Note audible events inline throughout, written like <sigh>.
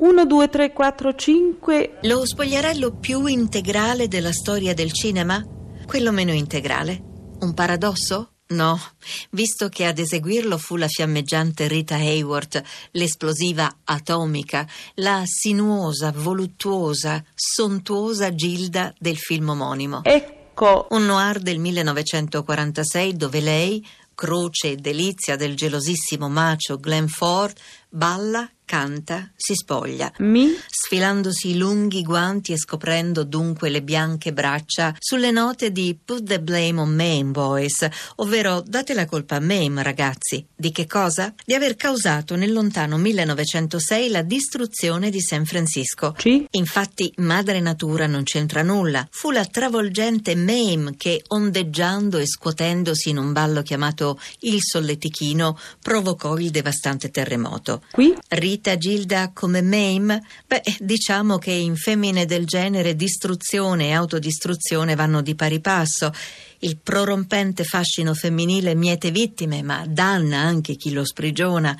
1, 2, 3, 4, 5. Lo spogliarello più integrale della storia del cinema? Quello meno integrale? Un paradosso? No, visto che ad eseguirlo fu la fiammeggiante Rita Hayworth, l'esplosiva atomica, la sinuosa, voluttuosa, sontuosa Gilda del film omonimo. Ecco. Un noir del 1946 dove lei, croce e delizia del gelosissimo macio Glenn Ford, balla canta, si spoglia, Mi? sfilandosi i lunghi guanti e scoprendo dunque le bianche braccia sulle note di Put the Blame on Mame, Boys, ovvero date la colpa a Mame, ragazzi. Di che cosa? Di aver causato nel lontano 1906 la distruzione di San Francisco. Sì. Infatti Madre Natura non c'entra nulla. Fu la travolgente Mame che, ondeggiando e scuotendosi in un ballo chiamato Il Solletichino, provocò il devastante terremoto. Qui? Rita Gilda come Mame? Beh, diciamo che in femmine del genere distruzione e autodistruzione vanno di pari passo. Il prorompente fascino femminile miete vittime, ma danna anche chi lo sprigiona.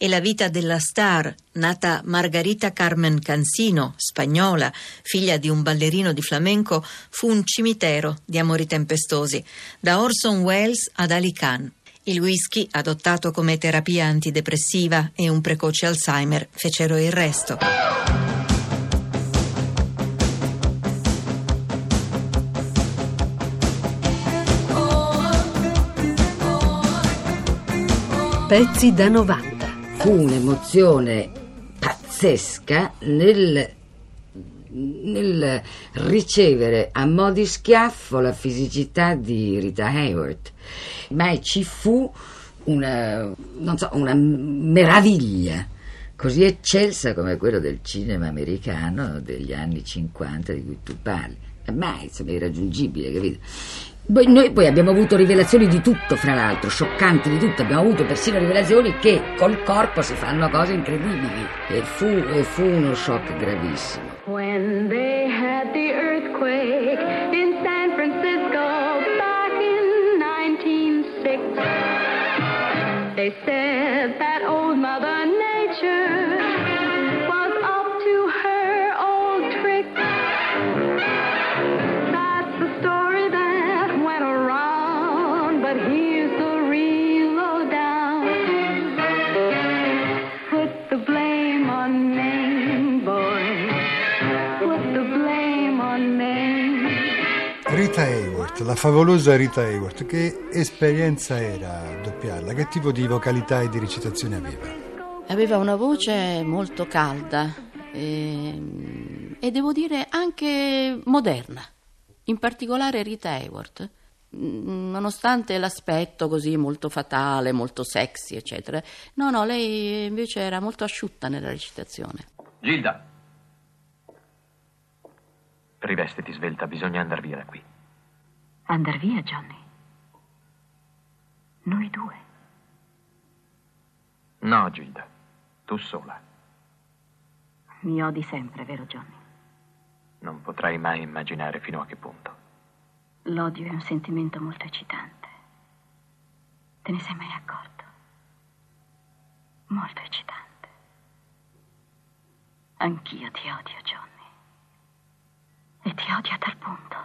E la vita della star, nata Margarita Carmen Cansino, spagnola, figlia di un ballerino di flamenco, fu un cimitero di amori tempestosi, da Orson Welles ad Ali Khan. Il whisky, adottato come terapia antidepressiva, e un precoce Alzheimer fecero il resto. Pezzi da 90. fu un'emozione pazzesca nel, nel ricevere a mo' di schiaffo la fisicità di Rita Hayworth, ma ci fu una, so, una meraviglia così eccelsa come quella del cinema americano degli anni 50 di cui tu parli. Mai, insomma, irraggiungibile, capito? Noi poi abbiamo avuto rivelazioni di tutto, fra l'altro, scioccanti di tutto. Abbiamo avuto persino rivelazioni che col corpo si fanno cose incredibili. E fu, e fu uno shock gravissimo. When they had the earthquake in San Francisco back in 1906, they said Rita Hayworth, la favolosa Rita Hayworth, che esperienza era doppiarla? Che tipo di vocalità e di recitazione aveva? Aveva una voce molto calda e, e devo dire anche moderna, in particolare Rita Hayworth. Mm, Nonostante l'aspetto così molto fatale, molto sexy, eccetera, no, no, lei invece era molto asciutta nella recitazione. Gilda! Rivestiti svelta, bisogna andare via da qui. Andar via, Johnny. Noi due. No, Gilda, tu sola. Mi odi sempre, vero Johnny? Non potrai mai immaginare fino a che punto. L'odio è un sentimento molto eccitante. Te ne sei mai accorto? Molto eccitante. Anch'io ti odio, Johnny. E ti odio a tal punto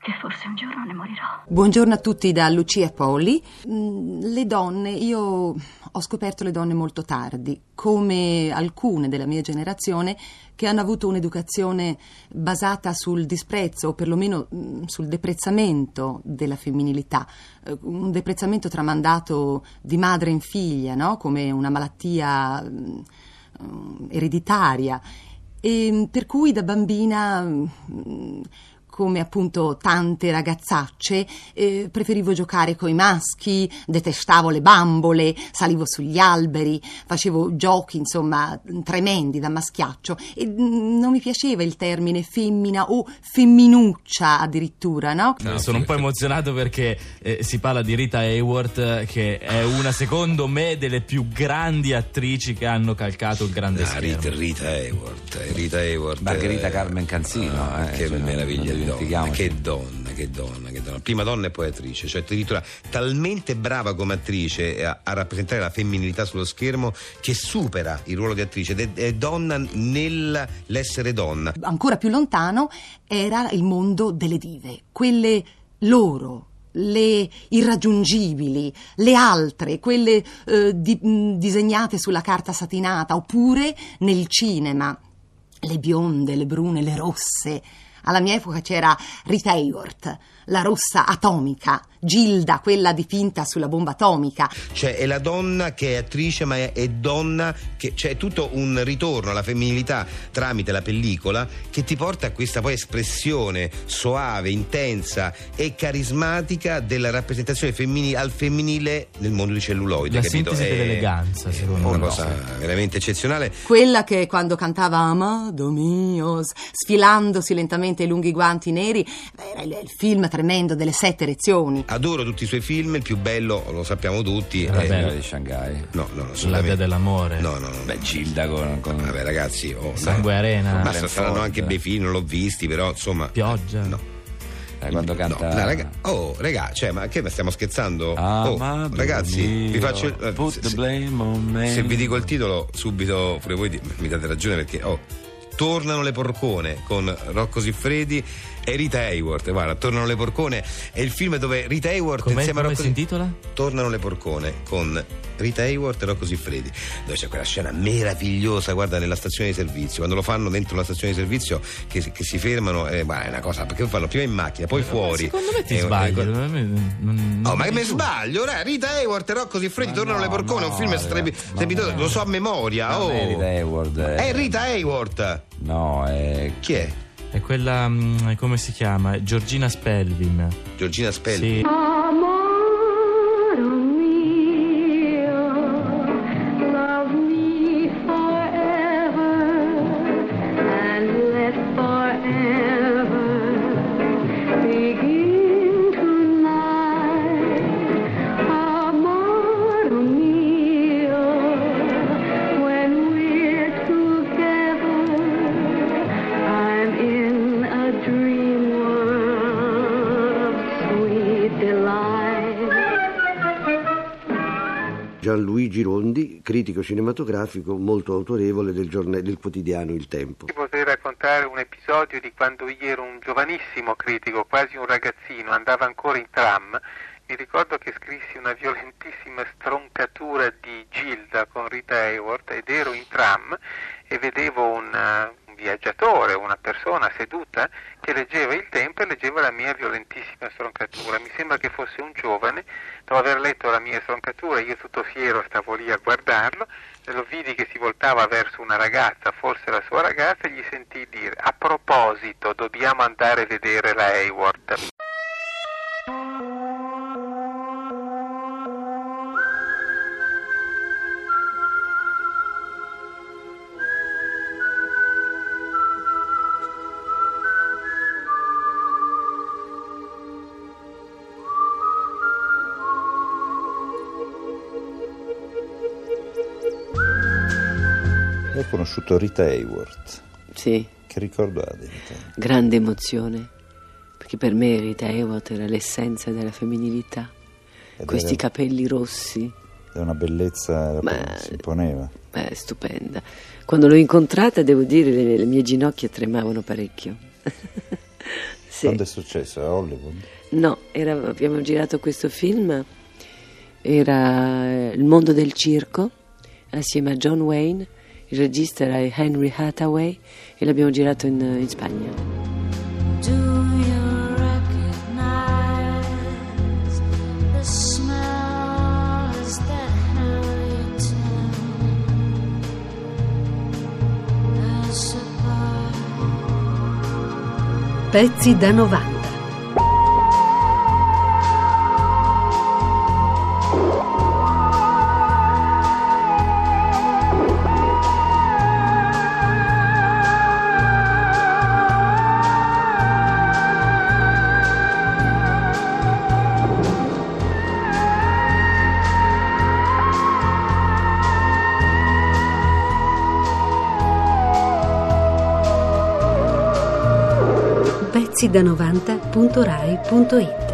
che forse un giorno ne morirò. Buongiorno a tutti da Lucia Poli. Mm, Le donne, io ho scoperto le donne molto tardi, come alcune della mia generazione che hanno avuto un'educazione basata sul disprezzo o perlomeno mm, sul deprezzamento della femminilità, Eh, un deprezzamento tramandato di madre in figlia, no? come una malattia mm, ereditaria. E mm, per cui da bambina, mm, come appunto tante ragazzacce, eh, preferivo giocare coi maschi, detestavo le bambole, salivo sugli alberi, facevo giochi, insomma, tremendi da maschiaccio e mm, non mi piaceva il termine femmina o femminuccia addirittura, no? Eh, Sono un po' emozionato perché eh, si parla di Rita Hayworth, che è una, secondo me, delle più grandi attrici che hanno calcato il grande Ah, schermo. Rita, Rita Hayworth, Rita Hayworth. Margherita eh, Carmen Cansino, ah, eh, che cioè, meraviglia di dimentichiamoci. che donna, che donna, che donna. Prima donna e poi attrice, cioè addirittura talmente brava come attrice a, a rappresentare la femminilità sullo schermo che supera il ruolo di attrice ed è, è donna nell'essere donna. Ancora più lontano era il mondo delle dive, quelle loro, le irraggiungibili, le altre, quelle eh, di- mh, disegnate sulla carta satinata, oppure nel cinema, le bionde, le brune, le rosse. Alla mia epoca c'era Rita Hayworth, la rossa atomica, Gilda, quella dipinta sulla bomba atomica. Cioè è la donna che è attrice ma è, è donna che c'è tutto un ritorno alla femminilità tramite la pellicola che ti porta a questa poi espressione soave, intensa e carismatica della rappresentazione femminile al femminile nel mondo di celluloide. La capito? sintesi È- dell'eleganza, secondo una me. cosa veramente eccezionale. Quella che quando cantava Amado mio, sfilandosi lentamente i lunghi guanti neri, era il, il film tremendo delle sette lezioni. Adoro tutti i suoi film, il più bello lo sappiamo tutti. Vabbè, è- Quella di Shanghai. No, no, La via dell'amore. No, no, no. Beh, Gilda con... con- Vabbè, ragazzi, oh, Sangue no. Arena. Ma saranno anche bei film, non l'ho visti, però insomma. Pioggia. No. eh, quando canta... No, raga- oh, raga, cioè, ma che ma stiamo scherzando? oh, Amado ragazzi, mio, vi faccio. eh, put se, the blame on me. se vi dico il titolo, subito pure voi mi date ragione perché. Oh, tornano le porcone con Rocco Siffredi e Rita Hayworth. Guarda, tornano le porcone è il film dove Rita Hayworth Com'è, insieme a come Rocco si intitola? Tornano le porcone con Rita Hayworth e Rocco Siffredi dove c'è quella scena meravigliosa guarda nella stazione di servizio quando lo fanno dentro la stazione di servizio che, si- che si fermano eh, ma è una cosa perché lo fanno prima in macchina poi fuori Secondo me ti Eh, sbagli. eh, me non- Oh, non ma che mi sbaglio? Re, Rita Hayworth e Rocco Siffredi Ma tornano no, le porcone, no, un film ma strepitoso, no. lo so a memoria. Non oh. è Rita Hayworth. eh. È Rita Hayworth. No, è... Chi è? È quella. mm, come si chiama? Giorgina Spelvin. Giorgina Spelli. Sì. Gianluigi Rondi, critico cinematografico molto autorevole del, giorna- del quotidiano Il Tempo. Ti potrei raccontare un episodio di quando io ero un giovanissimo critico, quasi un ragazzino, andavo ancora in tram. Mi ricordo che scrissi una violentissima stroncatura di Gilda con Rita Hayworth ed ero in tram e vedevo un, eh, un viaggiatore, una persona seduta che leggeva il tempo e leggeva la mia violentissima stroncatura. Mi sembra che fosse un giovane, dopo aver letto la mia stroncatura, io tutto fiero stavo lì a guardarlo e lo vidi che si voltava verso una ragazza, forse la sua ragazza, e gli sentii dire a proposito dobbiamo andare a vedere la Hayworth. Ho conosciuto Rita Hayworth. Sì, Che ricordo ha di Rita? grande emozione, perché per me Rita Hayworth era l'essenza della femminilità. Ed Questi era- capelli rossi, È una bellezza Ma- si imponeva. beh, stupenda. Quando l'ho incontrata, devo dire, le, le mie ginocchia tremavano parecchio. <laughs> Sì. Quando è successo? A Hollywood? No, era- abbiamo girato questo film, era eh, Il mondo del circo, assieme a John Wayne, il regista era Henry Hathaway e l'abbiamo girato in, in Spagna. Do you recognize the smells that Harrington has supplied? Pezzi da 90. Pezzi da 90.rai.it